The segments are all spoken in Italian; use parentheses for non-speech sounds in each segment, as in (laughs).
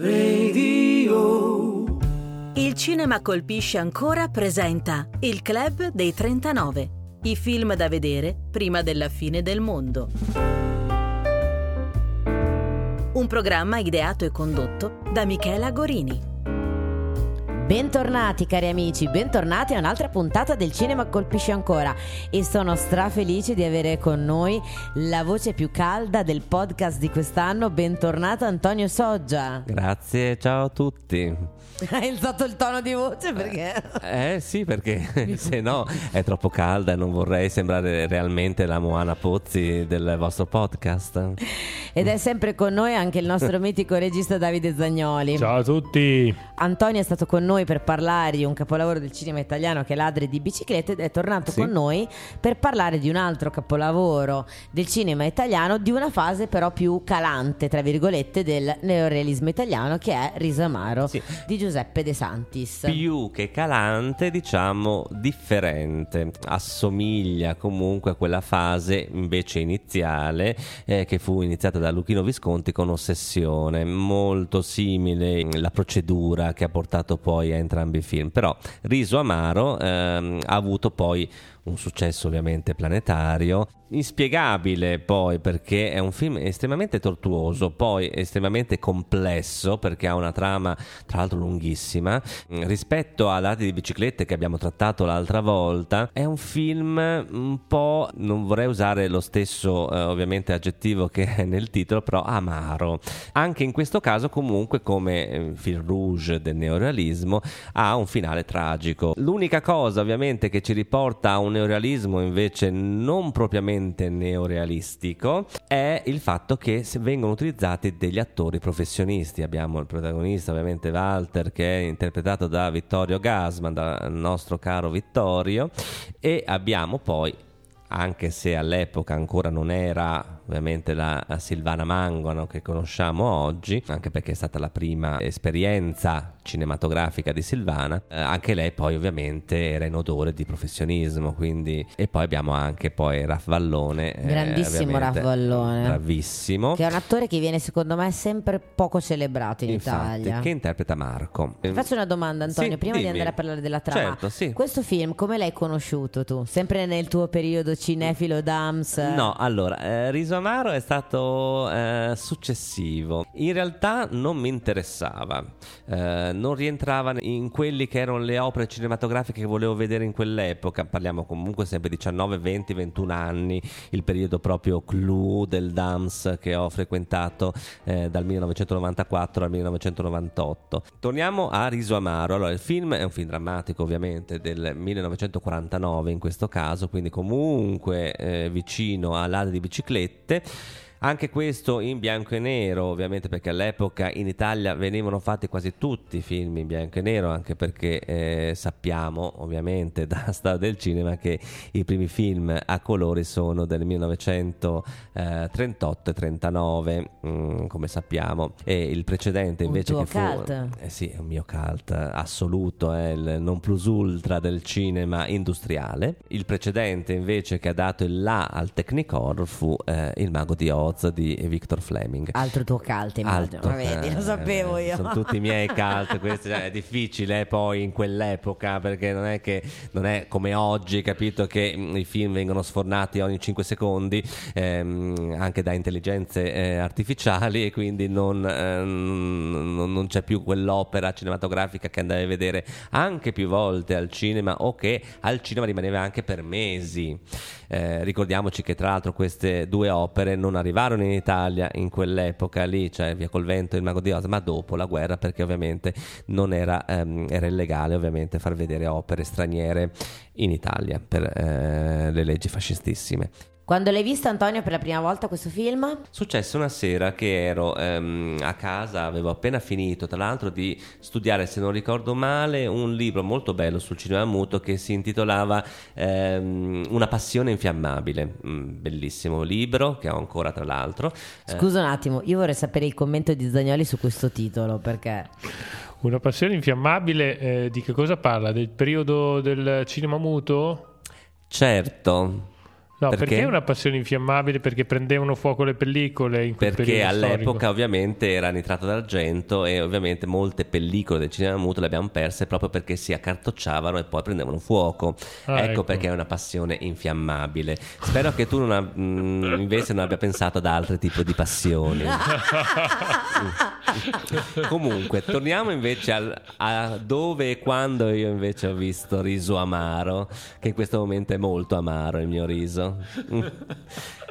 Radio. Il cinema colpisce ancora presenta Il Club dei 39, i film da vedere prima della fine del mondo. Un programma ideato e condotto da Michela Gorini. Bentornati cari amici, bentornati a un'altra puntata del Cinema Colpisce Ancora e sono strafelice di avere con noi la voce più calda del podcast di quest'anno, bentornato Antonio Soggia. Grazie, ciao a tutti. (laughs) Hai alzato il tono di voce perché? Eh sì, perché (laughs) se no è troppo calda e non vorrei sembrare realmente la Moana Pozzi del vostro podcast. Ed è sempre con noi anche il nostro (laughs) mitico regista Davide Zagnoli. Ciao a tutti. Antonio è stato con noi per parlare di un capolavoro del cinema italiano che è Ladri di biciclette ed è tornato Sì. con noi per parlare di un altro capolavoro del cinema italiano, di una fase però più calante, tra virgolette, del neorealismo italiano che è Risamaro Sì. di Giuseppe De Santis. Più che calante, diciamo differente. Assomiglia comunque a quella fase invece iniziale eh, che fu iniziata da Luchino Visconti con Ossessione, molto simile la procedura che ha portato poi a entrambi i film. Però Riso Amaro ehm, ha avuto poi un successo ovviamente planetario, inspiegabile poi perché è un film estremamente tortuoso, poi estremamente complesso perché ha una trama tra l'altro lunghissima, Mm, rispetto a Lati di biciclette che abbiamo trattato l'altra volta, è un film un po', non vorrei usare lo stesso eh, ovviamente aggettivo che è nel titolo, però amaro. Anche in questo caso comunque come eh, fil rouge del neorealismo ha un finale tragico. L'unica cosa ovviamente che ci riporta a un neorealismo invece non propriamente neorealistico è il fatto che vengono utilizzati degli attori professionisti. Abbiamo il protagonista ovviamente Walter che è interpretato da Vittorio Gasman, dal nostro caro Vittorio e abbiamo poi anche se all'epoca ancora non era ovviamente la Silvana Mangano che conosciamo oggi, anche perché è stata la prima esperienza cinematografica di Silvana, eh, anche lei poi ovviamente era in odore di professionismo, quindi e poi abbiamo anche poi Raff Vallone, eh, Grandissimo ovviamente, Raff Vallone. bravissimo. Che è un attore che viene secondo me sempre poco celebrato in Infatti, Italia. che interpreta Marco. Ti faccio una domanda Antonio, Sì, prima di dimmi. andare a parlare della trama. Certo, sì. Questo film come l'hai conosciuto tu? Sempre nel tuo periodo cinefilo Dams? No, allora, eh, Riso Amaro è stato eh, successivo. In realtà non mi interessava, eh, non rientrava in quelli che erano le opere cinematografiche che volevo vedere in quell'epoca. Parliamo comunque sempre 19, 20, 21 anni, il periodo proprio clou del dance che ho frequentato eh, dal 1994 al 1998. Torniamo a Riso Amaro. Allora, il film è un film drammatico, ovviamente, del 1949 in questo caso, quindi comunque eh, vicino all'area di biciclette. Anche questo in bianco e nero, ovviamente perché all'epoca in Italia venivano fatti quasi tutti i film in bianco e nero, anche perché eh, sappiamo ovviamente (laughs) da storia del cinema che i primi film a colori sono del 1938 e 39, mm, come sappiamo, e il precedente Un invece tuo che fu... cult. Eh sì, un mio cult assoluto, è il non plus ultra del cinema industriale. Il precedente invece che ha dato il là al Technicolor fu eh, Il Mago di Oz di Victor Fleming. Altro tuo cult, immagino. Alto, vedi, lo sapevo eh, io. Sono tutti i miei (laughs) cult, questo è difficile eh, poi in quell'epoca perché non è che non è come oggi, capito che mm, i film vengono sfornati ogni 5 secondi ehm, anche da intelligenze eh, artificiali e quindi non, eh, non- non c'è più quell'opera cinematografica che andavi a vedere anche più volte al cinema o che al cinema rimaneva anche per mesi. Eh, ricordiamoci che tra l'altro queste due opere non arrivarono in Italia in quell'epoca lì, cioè Via col vento e il Mago di Oz, ma dopo la guerra perché ovviamente non era, ehm, era illegale ovviamente far vedere opere straniere in Italia per eh, le leggi fascistissime. Quando l'hai visto Antonio per la prima volta questo film? Successe una sera che ero ehm, a casa, avevo appena finito tra l'altro di studiare, se non ricordo male, un libro molto bello sul cinema muto che si intitolava ehm, Una passione infiammabile, Mm, bellissimo libro che ho ancora tra l'altro. Eh, Scusa un attimo, io vorrei sapere il commento di Zagnoli su questo titolo perché Una passione infiammabile, eh, di che cosa parla? Del periodo del cinema muto? certo, No, Perché? perché? è una passione infiammabile? Perché prendevano fuoco le pellicole in quel Perché all'epoca storico. ovviamente era nitrato d'argento e ovviamente molte pellicole del cinema muto le abbiamo perse proprio perché si accartocciavano e poi prendevano fuoco. Ah, ecco, ecco. perché è una passione infiammabile. Spero che tu non ab- mm, invece non abbia pensato ad altri tipi di passioni. (laughs) Comunque, torniamo invece al- a dove e quando io invece ho visto riso amaro, che in questo momento è molto amaro il mio riso. Mm. (laughs)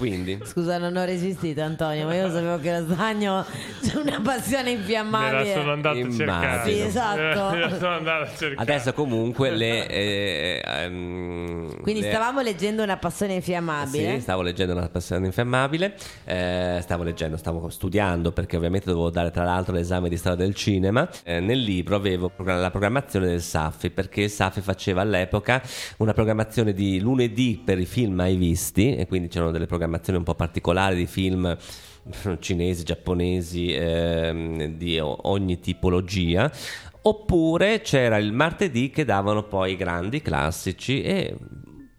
Quindi, Scusa, non ho resistito, Antonio, ma io sapevo che lo stagno c'è una passione Me la infiammabile. sono andato a cercare. Immagino. Sì, esatto. Me la sono andato a cercare. adesso comunque le... eh, ehm, Quindi le- stavamo leggendo una passione infiammabile. Sì, stavo leggendo una passione infiammabile, eh, stavo leggendo, stavo studiando perché ovviamente dovevo dare tra l'altro l'esame di storia del cinema. Eh, nel libro avevo la programmazione del Saffi perché il Saffi faceva all'epoca una programmazione di lunedì per i film mai visti e quindi c'erano delle programmazioni un po' particolari di film (laughs) cinesi, giapponesi, ehm, di ogni tipologia. Oppure c'era il martedì che davano poi i grandi classici e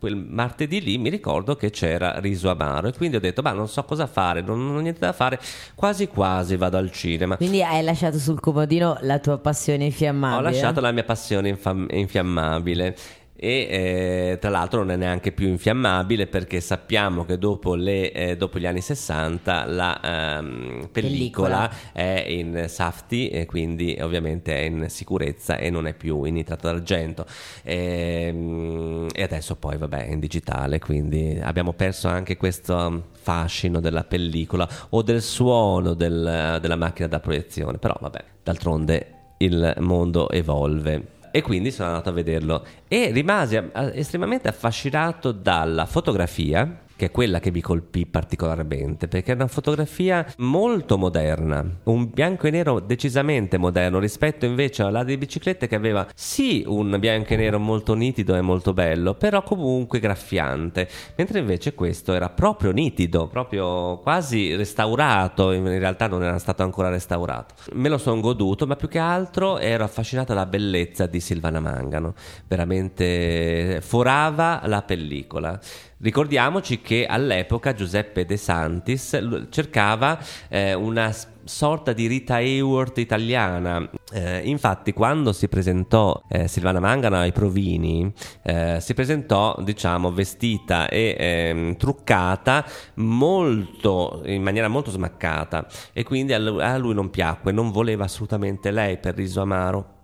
quel martedì lì mi ricordo che c'era riso amaro e quindi ho detto ma non so cosa fare, non, non ho niente da fare, quasi quasi vado al cinema. Quindi hai lasciato sul comodino la tua passione infiammabile. Ho lasciato la mia passione infam- infiammabile e eh, tra l'altro non è neanche più infiammabile perché sappiamo che dopo, le, eh, dopo gli anni 60 la ehm, pellicola, Pellicola. è in safety e quindi ovviamente è in sicurezza e non è più in nitrato d'argento. Ehm, e adesso poi vabbè è in digitale quindi abbiamo perso anche questo fascino della pellicola o del suono del- della macchina da proiezione. Però vabbè d'altronde il mondo evolve e quindi sono andato a vederlo. E rimasi estremamente affascinato dalla fotografia che è quella che mi colpì particolarmente perché è una fotografia molto moderna un bianco e nero decisamente moderno rispetto invece alla di biciclette che aveva sì un bianco e nero molto nitido e molto bello però comunque graffiante mentre invece questo era proprio nitido proprio quasi restaurato in realtà non era stato ancora restaurato. Me lo sono goduto ma più che altro ero affascinato dalla bellezza di Silvana Mangano veramente forava la pellicola Ricordiamoci che all'epoca Giuseppe De Santis cercava eh, una sorta di Rita Hayworth italiana. Eh, infatti, quando si presentò eh, Silvana Mangano ai provini, eh, si presentò, diciamo, vestita e ehm, truccata molto, in maniera molto smaccata. E quindi a lui non piacque, non voleva assolutamente lei per riso amaro.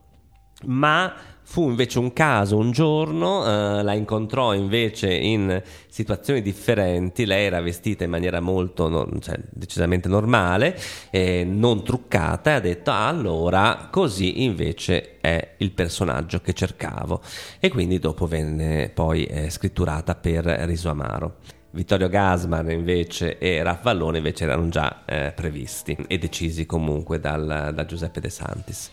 Ma fu invece un caso, un giorno eh, la incontrò invece in situazioni differenti, lei era vestita in maniera molto, no- cioè, decisamente normale, eh, non truccata e ha detto "Ah, allora così invece è il personaggio che cercavo e quindi dopo venne poi eh, scritturata per Riso Amaro. Vittorio Gasman invece e Ralph Vallone invece erano già eh, previsti e decisi comunque dal, da Giuseppe De Santis.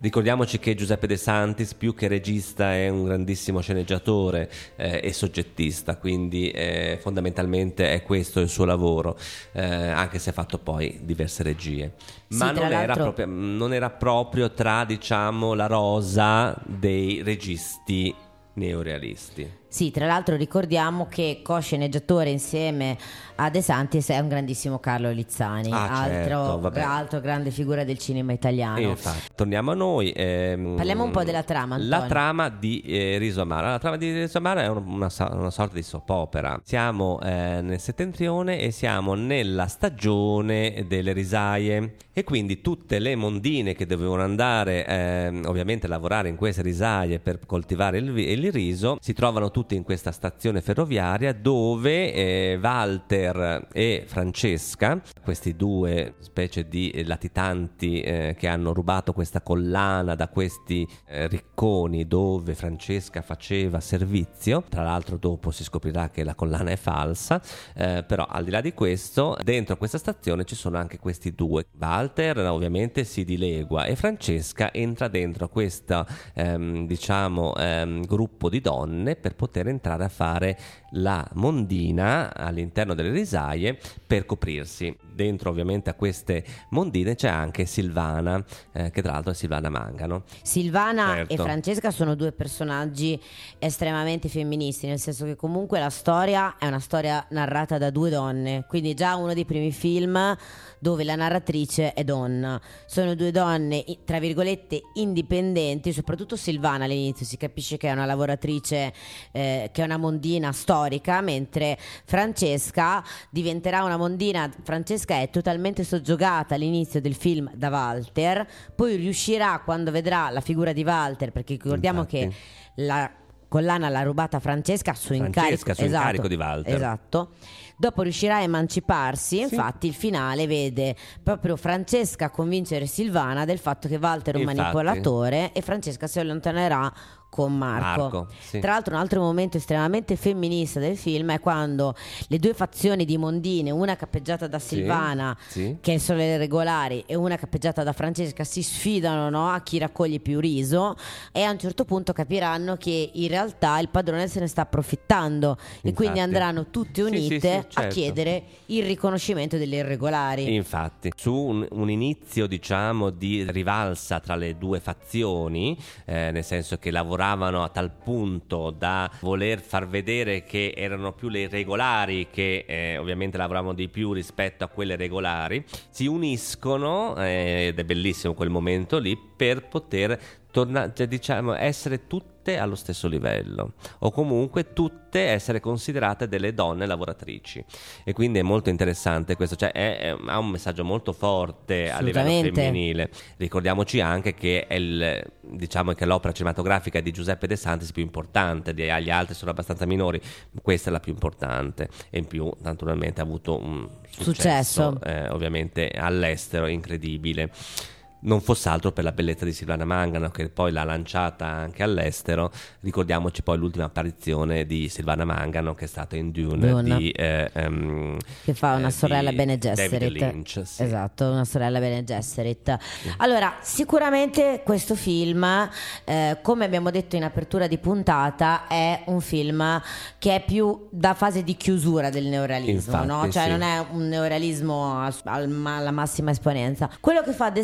Ricordiamoci che Giuseppe De Santis, più che regista, è un grandissimo sceneggiatore eh, e soggettista, quindi eh, fondamentalmente è questo il suo lavoro, eh, anche se ha fatto poi diverse regie. Ma Sì, non, era proprio, non era proprio tra, diciamo, la rosa dei registi neorealisti. Sì, tra l'altro ricordiamo che co-sceneggiatore insieme a De Santis è un grandissimo Carlo Lizzani, Ah, certo, altro, vabbè. altro grande figura del cinema italiano. Infatti, torniamo a noi. ehm, Parliamo un po' della trama, La Antonio. trama di eh, Riso Amaro. La trama di Riso Amaro è un- una, una sorta di soap opera. Siamo eh, nel settentrione e siamo nella stagione delle risaie. E quindi tutte le mondine che dovevano andare, ehm, ovviamente, a lavorare in queste risaie per coltivare il, il riso, si trovano tutte in questa stazione ferroviaria dove eh, Walter e Francesca, questi due specie di latitanti eh, che hanno rubato questa collana da questi eh, ricconi dove Francesca faceva servizio, tra l'altro dopo si scoprirà che la collana è falsa, eh, però al di là di questo, dentro questa stazione ci sono anche questi due. Walter ovviamente si dilegua e Francesca entra dentro questo ehm, diciamo ehm, gruppo di donne per poter entrare a fare la mondina all'interno delle risaie per coprirsi. Dentro ovviamente a queste mondine c'è anche Silvana, eh, che tra l'altro è Silvana Mangano. Silvana Certo. e Francesca sono due personaggi estremamente femministi, nel senso che comunque la storia è una storia narrata da due donne, quindi già uno dei primi film dove la narratrice è donna. Sono due donne, tra virgolette, indipendenti, soprattutto Silvana all'inizio si capisce che è una lavoratrice, eh, che è una mondina storica, mentre Francesca diventerà una mondina. Francesca è totalmente soggiogata all'inizio del film da Walter, poi riuscirà quando vedrà la figura di Walter, perché ricordiamo Infatti. che la collana l'ha rubata Francesca su Francesca, incarico, su esatto, incarico di Walter. Esatto. Dopo riuscirà a emanciparsi, infatti il finale vede proprio Francesca convincere Silvana del fatto che Walter è un Infatti. manipolatore e Francesca si allontanerà con Marco. Marco, sì. Tra l'altro un altro momento estremamente femminista del film è quando le due fazioni di Mondine, una cappeggiata da Sì, Silvana sì. che sono le regolari e una cappeggiata da Francesca si sfidano no, a chi raccoglie più riso e a un certo punto capiranno che in realtà il padrone se ne sta approfittando e quindi Infatti. andranno tutte Sì, sì, unite sì, a certo. chiedere il riconoscimento delle irregolari. Infatti, su un, un inizio diciamo di rivalsa tra le due fazioni, eh, nel senso che lavoravano a tal punto da voler far vedere che erano più le irregolari che eh, ovviamente lavoravano di più rispetto a quelle regolari, si uniscono eh, ed è bellissimo quel momento lì per poter tornare, cioè, diciamo, essere tutte allo stesso livello o comunque tutte essere considerate delle donne lavoratrici e quindi è molto interessante questo, cioè è- è- ha un messaggio molto forte a livello femminile. Ricordiamoci anche che è il, diciamo che l'opera cinematografica di Giuseppe De Santis più importante, gli altri sono abbastanza minori, questa è la più importante e in più naturalmente ha avuto un successo, Successo. eh, ovviamente all'estero incredibile. Non fosse altro per la bellezza di Silvana Mangano, che poi l'ha lanciata anche all'estero. Ricordiamoci poi l'ultima apparizione di Silvana Mangano, che è stata in Dune, Dune. di eh, ehm, che fa una eh, sorella Bene Gesserit. Lynch, sì. Esatto, una sorella Bene Gesserit. Allora, sicuramente questo film, eh, come abbiamo detto in apertura di puntata, è un film che è più da fase di chiusura del neorealismo, Infatti, no? Cioè sì. non è un neorealismo alla massima esponenza. Quello che fa De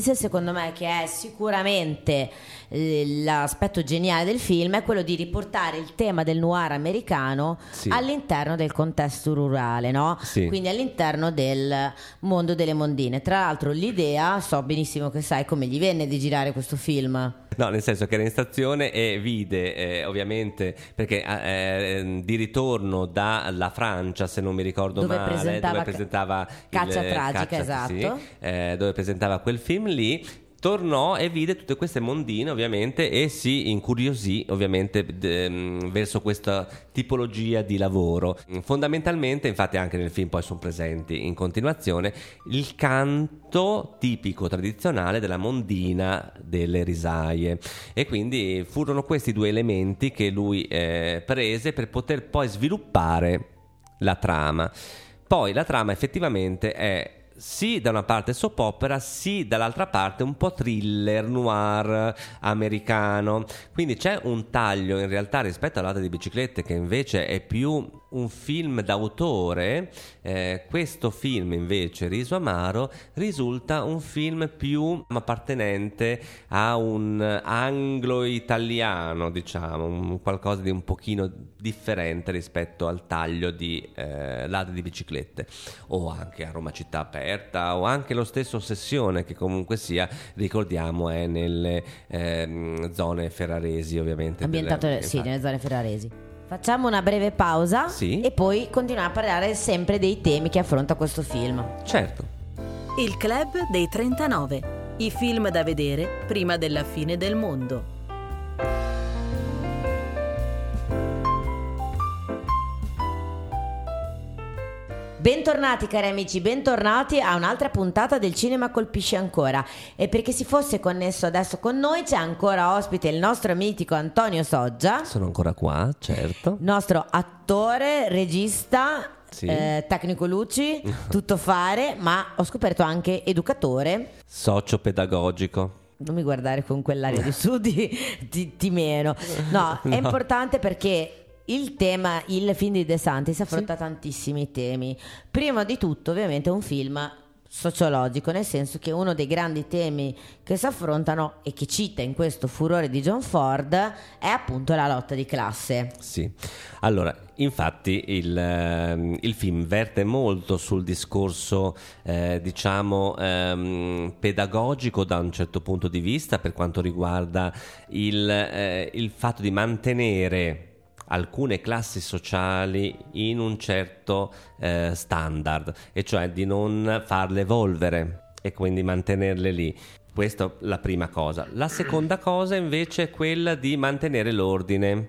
Santis, secondo me, che è sicuramente l'aspetto geniale del film, è quello di riportare il tema del noir americano Sì. all'interno del contesto rurale, no? Sì. Quindi all'interno del mondo delle mondine. Tra l'altro l'idea, so benissimo che sai come gli venne di girare questo film. No, nel senso che era in stazione e vide eh, ovviamente perché eh, di ritorno dalla Francia, se non mi ricordo Dove male, presentava dove presentava Caccia il- Tragica, Caccia, sì, esatto. eh, dove presentava quel film lì. Tornò e vide tutte queste mondine ovviamente e si incuriosì ovviamente d- mm, verso questa tipologia di lavoro. Fondamentalmente infatti anche nel film poi sono presenti in continuazione il canto tipico tradizionale della mondina delle risaie e quindi furono questi due elementi che lui eh, prese per poter poi sviluppare la trama. Poi la trama effettivamente è sì da una parte soap opera, sì dall'altra parte un po' thriller noir americano. Quindi c'è un taglio in realtà rispetto all'Ada di biciclette che invece è più un film d'autore. Eh, questo film invece, Riso Amaro, risulta un film più appartenente a un anglo-italiano, diciamo, un qualcosa di un pochino differente rispetto al taglio di eh, L'Ada di biciclette o anche a Roma città aperta o anche lo stesso Ossessione che comunque sia, ricordiamo, è nelle ehm, zone ferraresi ovviamente. Ambientato delle- sì, infatti. nelle zone ferraresi. Facciamo una breve pausa Sì. e poi continuiamo a parlare sempre dei temi che affronta questo film. Certo. Il Club dei 39. I film da vedere prima della fine del mondo. Bentornati cari amici, bentornati a un'altra puntata del Cinema Colpisce Ancora e perché si fosse connesso adesso con noi c'è ancora ospite il nostro mitico Antonio Soggia, Sono ancora qua, certo. nostro attore, regista, Sì. eh, tecnico luci, (laughs) tutto fare, ma ho scoperto anche educatore. Socio pedagogico. Non mi guardare con quell'aria di su di, di- (laughs) di meno. No, è No. importante perché il tema, il film di De Santis affronta tantissimi temi. Prima di tutto, ovviamente, è un film sociologico, nel senso che uno dei grandi temi che si affrontano e che cita in questo furore di John Ford è appunto la lotta di classe. Sì, allora, infatti il, ehm, il film verte molto sul discorso, eh, diciamo, ehm, pedagogico da un certo punto di vista per quanto riguarda il, eh, il fatto di mantenere alcune classi sociali in un certo eh, standard, e cioè di non farle evolvere e quindi mantenerle lì. Questa è la prima cosa. La seconda cosa invece è quella di mantenere l'ordine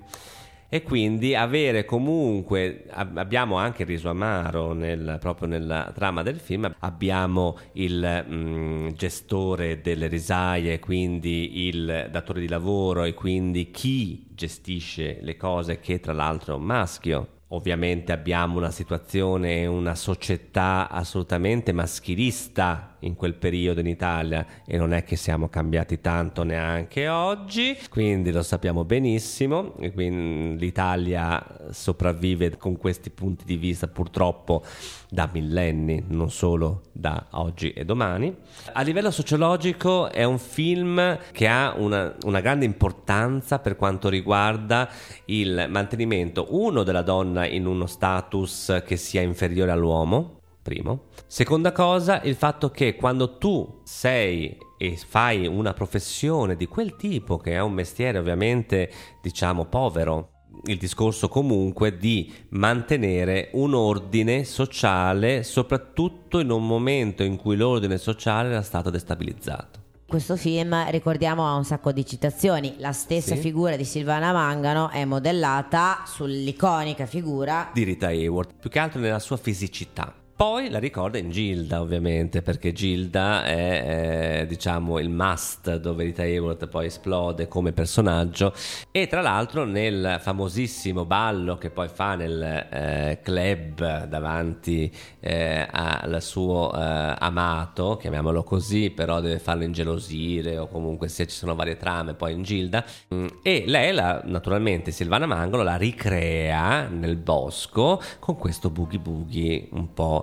e quindi avere comunque abbiamo anche il riso amaro nel, proprio nella trama del film abbiamo il mh, mm, gestore delle risaie quindi il datore di lavoro e quindi chi gestisce le cose che tra l'altro è un maschio. Ovviamente abbiamo una situazione una società assolutamente maschilista in quel periodo in Italia e non è che siamo cambiati tanto neanche oggi, quindi lo sappiamo benissimo, l'Italia sopravvive con questi punti di vista purtroppo da millenni, non solo da oggi e domani. A livello sociologico è un film che ha una, una grande importanza per quanto riguarda il mantenimento, uno, della donna in uno status che sia inferiore all'uomo, primo. Seconda cosa, il fatto che quando tu sei e fai una professione di quel tipo, che è un mestiere ovviamente diciamo povero, il discorso comunque di mantenere un ordine sociale, soprattutto in un momento in cui l'ordine sociale era stato destabilizzato questo film, ricordiamo, ha un sacco di citazioni. La stessa sì. figura di Silvana Mangano è modellata sull'iconica figura di Rita Hayworth, più che altro nella sua fisicità. Poi la ricorda in Gilda, ovviamente, perché Gilda è, è diciamo il must dove Rita Hayworth poi esplode come personaggio. E tra l'altro nel famosissimo ballo che poi fa nel eh, club davanti eh, al suo eh, amato, chiamiamolo così, però deve farlo ingelosire o comunque se ci sono varie trame poi in Gilda. Mm, e lei la, naturalmente Silvana Mangolo la ricrea nel bosco con questo boogie boogie un po'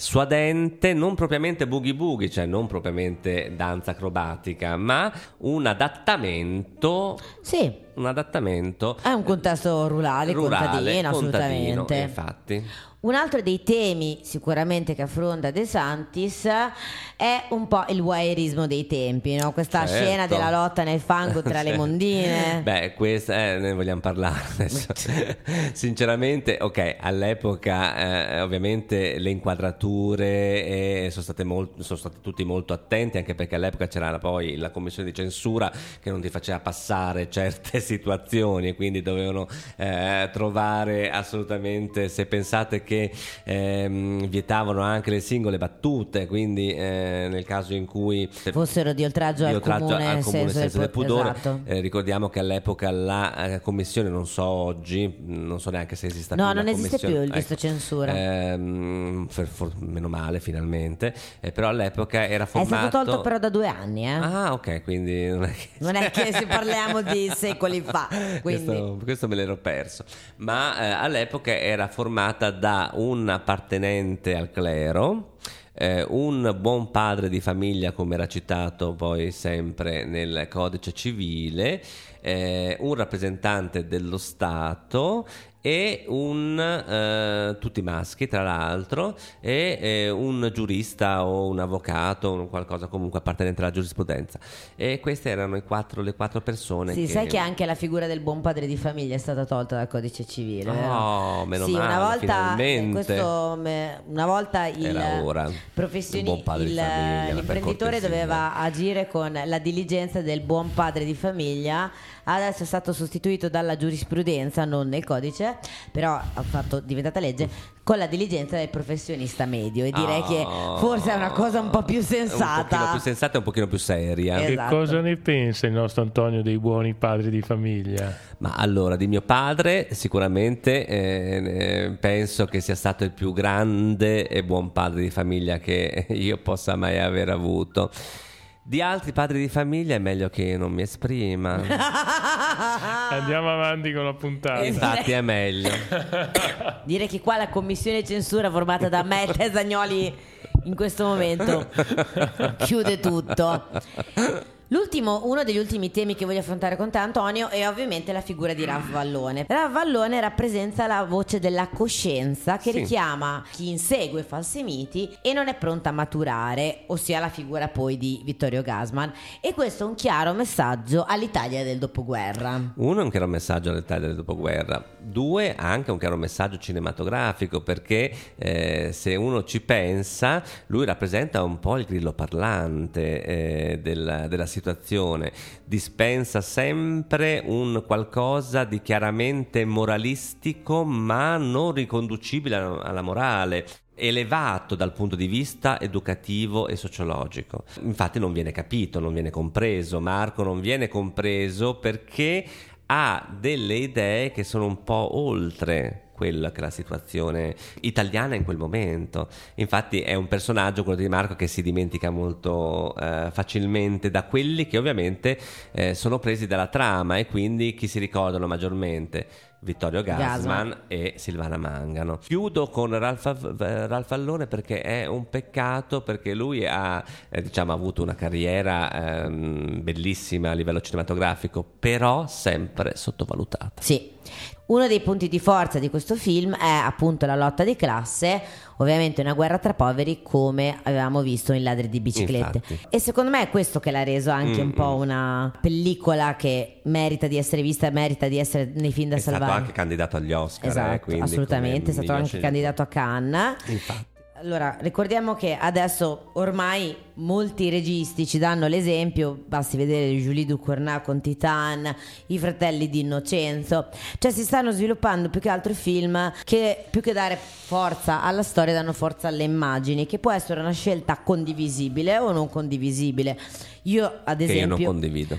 suadente, non propriamente boogie boogie, cioè non propriamente danza acrobatica, ma un adattamento. Sì. Un adattamento. È un contesto rurale, rurale contadino, contadino assolutamente. Infatti. Un altro dei temi sicuramente che affronta De Santis è un po' il voyeurismo dei tempi, no? questa certo. scena della lotta nel fango tra le (laughs) mondine. Beh, questa eh, ne vogliamo parlare adesso. (laughs) Sinceramente, ok, all'epoca eh, ovviamente le inquadrature eh, sono, state molto, sono stati tutti molto attenti, anche perché all'epoca c'era poi la commissione di censura che non ti faceva passare certe (laughs) situazioni e quindi dovevano eh, trovare assolutamente, se pensate che ehm, vietavano anche le singole battute, quindi eh, nel caso in cui fossero di oltraggio, di oltraggio al comune, al comune senso, senso del, pudore, esatto. eh, ricordiamo che all'epoca la eh, commissione, non so oggi, non so neanche se esista no, più. No, non esiste più il visto ecco, censura. Ehm, for, for, meno male finalmente, eh, però all'epoca era formato... È stato tolto però da due anni. Eh? Ah ok, quindi non è che, non è che se (laughs) parliamo di secoli fa. Questo, questo, me l'ero perso, ma eh, all'epoca era formata da un appartenente al clero, eh, un buon padre di famiglia, come era citato poi sempre nel codice civile, eh, un rappresentante dello Stato e un eh, tutti maschi tra l'altro e eh, un giurista o un avvocato o qualcosa comunque appartenente alla giurisprudenza. E queste erano quattro, le quattro persone sì che... sai che anche la figura del buon padre di famiglia è stata tolta dal codice civile oh meno sì, male una volta, finalmente. questo, una volta il professionista l'imprenditore doveva agire con la diligenza del buon padre di famiglia adesso è stato sostituito dalla giurisprudenza, non nel codice, però ha fatto, diventata legge, con la diligenza del professionista medio e direi oh, che forse è una cosa un po' più sensata. Un pochino più sensata e un pochino più seria. Esatto. Che cosa ne pensa il nostro Antonio dei buoni padri di famiglia? Ma allora, di mio padre sicuramente eh, penso che sia stato il più grande e buon padre di famiglia che io possa mai aver avuto Di altri padri di famiglia è meglio che non mi esprima. (laughs) Andiamo avanti con la puntata. Infatti è meglio. (laughs) Direi che qua la commissione censura formata da me e te Zagnoli in questo momento chiude tutto. L'ultimo, uno degli ultimi temi che voglio affrontare con te Antonio è ovviamente la figura di Ralph Vallone. Ralph Vallone rappresenta la voce della coscienza che Sì. richiama chi insegue falsi miti e non è pronta a maturare, ossia la figura poi di Vittorio Gasman. E questo è un chiaro messaggio all'Italia del dopoguerra. Uno è un chiaro messaggio all'Italia del dopoguerra, due anche un chiaro messaggio cinematografico perché eh, se uno ci pensa lui rappresenta un po' il grillo parlante eh, della, della situazione, dispensa sempre un qualcosa di chiaramente moralistico ma non riconducibile alla morale elevato dal punto di vista educativo e sociologico. Infatti non viene capito, non viene compreso, Marco non viene compreso perché ha delle idee che sono un po' oltre quella che è la situazione italiana in quel momento. Infatti è un personaggio, quello di Marco, che si dimentica molto eh, facilmente da quelli che ovviamente eh, sono presi dalla trama e quindi chi si ricordano maggiormente. Vittorio Gasman, Gasman. e Silvana Mangano. Chiudo con Ralph, Ralph Allone perché è un peccato perché lui ha eh, diciamo, avuto una carriera ehm, bellissima a livello cinematografico, però sempre sottovalutata. Sì. Uno dei punti di forza di questo film è appunto la lotta di classe, ovviamente una guerra tra poveri come avevamo visto in Ladri di biciclette. Infatti. E secondo me è questo che l'ha reso anche un Mm, po' mm. una pellicola che merita di essere vista, merita di essere nei film da È salvare. stato anche candidato agli Oscar. eh, Esatto, quindi assolutamente, è stato anche candidato a Cannes. Infatti. Allora, ricordiamo che adesso ormai molti registi ci danno l'esempio, basti vedere Julie Ducournau con Titan, i fratelli di Innocenzo, cioè si stanno sviluppando più che altro film che più che dare forza alla storia danno forza alle immagini, che può essere una scelta condivisibile o non condivisibile. Io ad Che io non esempio condivido.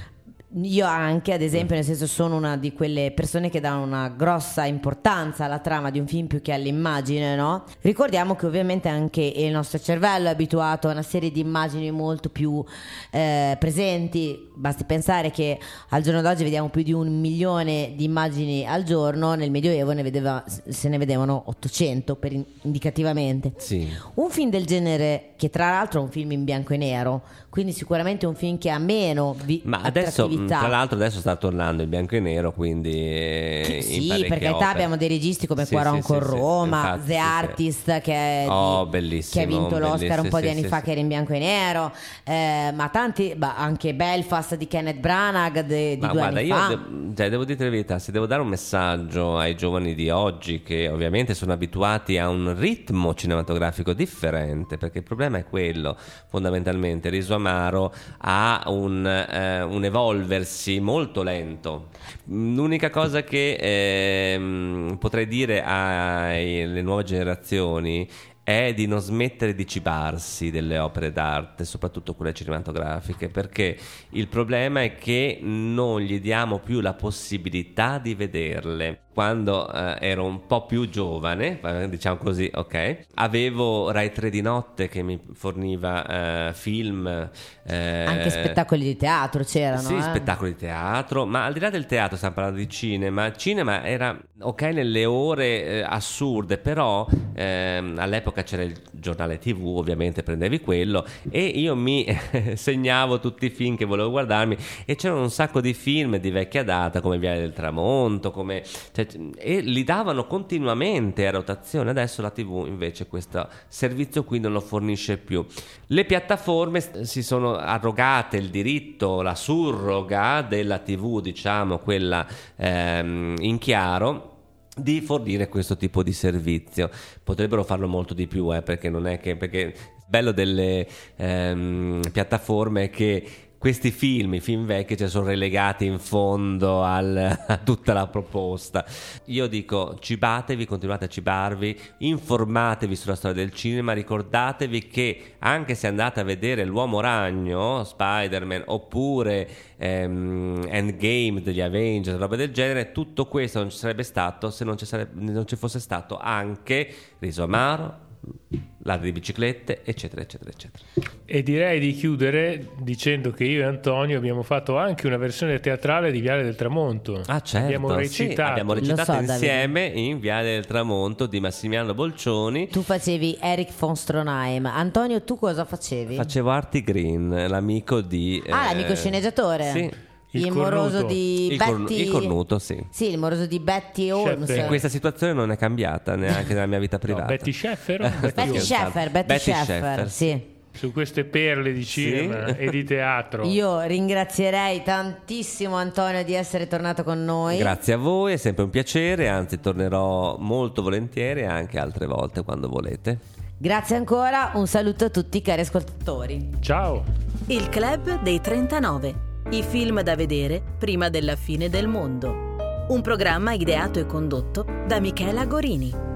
Io anche, ad esempio, nel senso sono una di quelle persone che danno una grossa importanza alla trama di un film più che all'immagine, no? Ricordiamo che ovviamente anche il nostro cervello è abituato a una serie di immagini molto più eh, presenti. Basti pensare che al giorno d'oggi vediamo più di un milione di immagini al giorno, nel Medioevo ne vedeva- se ne vedevano 800 per in- indicativamente. Sì. Un film del genere, che tra l'altro è un film in bianco e nero, quindi sicuramente un film che ha meno vi- Ma adesso, tra l'altro, adesso sta tornando il bianco e nero, quindi. Che- sì, per carità opere. abbiamo dei registi come Sì, Quaron sì, con sì, Roma, The sì, sì. Artist che, è di- Oh, bellissimo, che ha vinto l'Oscar un po' di anni fa che era in bianco e nero, eh, ma tanti, bah, anche Belfast di Kenneth Branagh de- di Ma guarda, io de- cioè, devo dire la verità, se devo dare un messaggio ai giovani di oggi che ovviamente sono abituati a un ritmo cinematografico differente, perché il problema è quello, fondamentalmente, Riso Amaro ha un, eh, un evolversi molto lento. L'unica cosa che ehm, potrei dire alle nuove generazioni è di non smettere di cibarsi delle opere d'arte, soprattutto quelle cinematografiche, perché il problema è che non gli diamo più la possibilità di vederle. Quando eh, ero un po' più giovane, diciamo così, ok, avevo Rai 3 di notte che mi forniva eh, film. eh, Anche spettacoli di teatro c'erano. sì, eh. spettacoli di teatro, ma al di là del teatro stiamo parlando di cinema. Il cinema era ok nelle ore eh, assurde, però ehm, all'epoca c'era il giornale TV, ovviamente prendevi quello e io mi (laughs) segnavo tutti i film che volevo guardarmi e c'erano un sacco di film di vecchia data come Via del Tramonto, come, cioè, e li davano continuamente a rotazione. Adesso la TV invece questo servizio qui non lo fornisce più. Le piattaforme si sono arrogate il diritto, la surroga della TV, diciamo quella ehm, in chiaro di fornire questo tipo di servizio. Potrebbero farlo molto di più, eh, perché non è che perché bello delle ehm, piattaforme che questi film, i film vecchi, cioè, sono relegati in fondo al- (laughs) a tutta la proposta. Io dico, cibatevi, continuate a cibarvi, informatevi sulla storia del cinema, ricordatevi che anche se andate a vedere L'Uomo Ragno, Spider-Man, oppure ehm, Endgame degli Avengers, roba del genere, tutto questo non ci sarebbe stato se non ci, sarebbe- non ci fosse stato anche Riso Amaro, ladri di biciclette, eccetera, eccetera, eccetera. E direi di chiudere dicendo che io e Antonio abbiamo fatto anche una versione teatrale di Viale del Tramonto. Ah, certo. Abbiamo sì, recitato. abbiamo Lo recitato so, Davide. insieme in Viale del Tramonto di Massimiliano Bolcioni. Tu facevi Eric von Stroheim. Antonio, tu cosa facevi? Facevo Artie Green, l'amico di... Ah, eh, l'amico sceneggiatore? Sì. Il Il, moroso cornuto. di Il, Betty. il cornuto, sì. Sì, il moroso di Betty Holmes. E questa situazione non è cambiata neanche nella mia vita No, privata. Betty Sheffer (laughs) Betty? Sheffer, Betty, Betty Sheffer, Sheffer, sì. Su queste perle di cinema e di teatro. Io ringrazierei tantissimo Antonio di essere tornato con noi. Grazie a voi, è sempre un piacere, anzi tornerò molto volentieri anche altre volte quando volete. Grazie ancora, un saluto a tutti cari ascoltatori. Ciao. Il Club dei 39. I film da vedere prima della fine del mondo. Un programma ideato e condotto da Michela Gorini.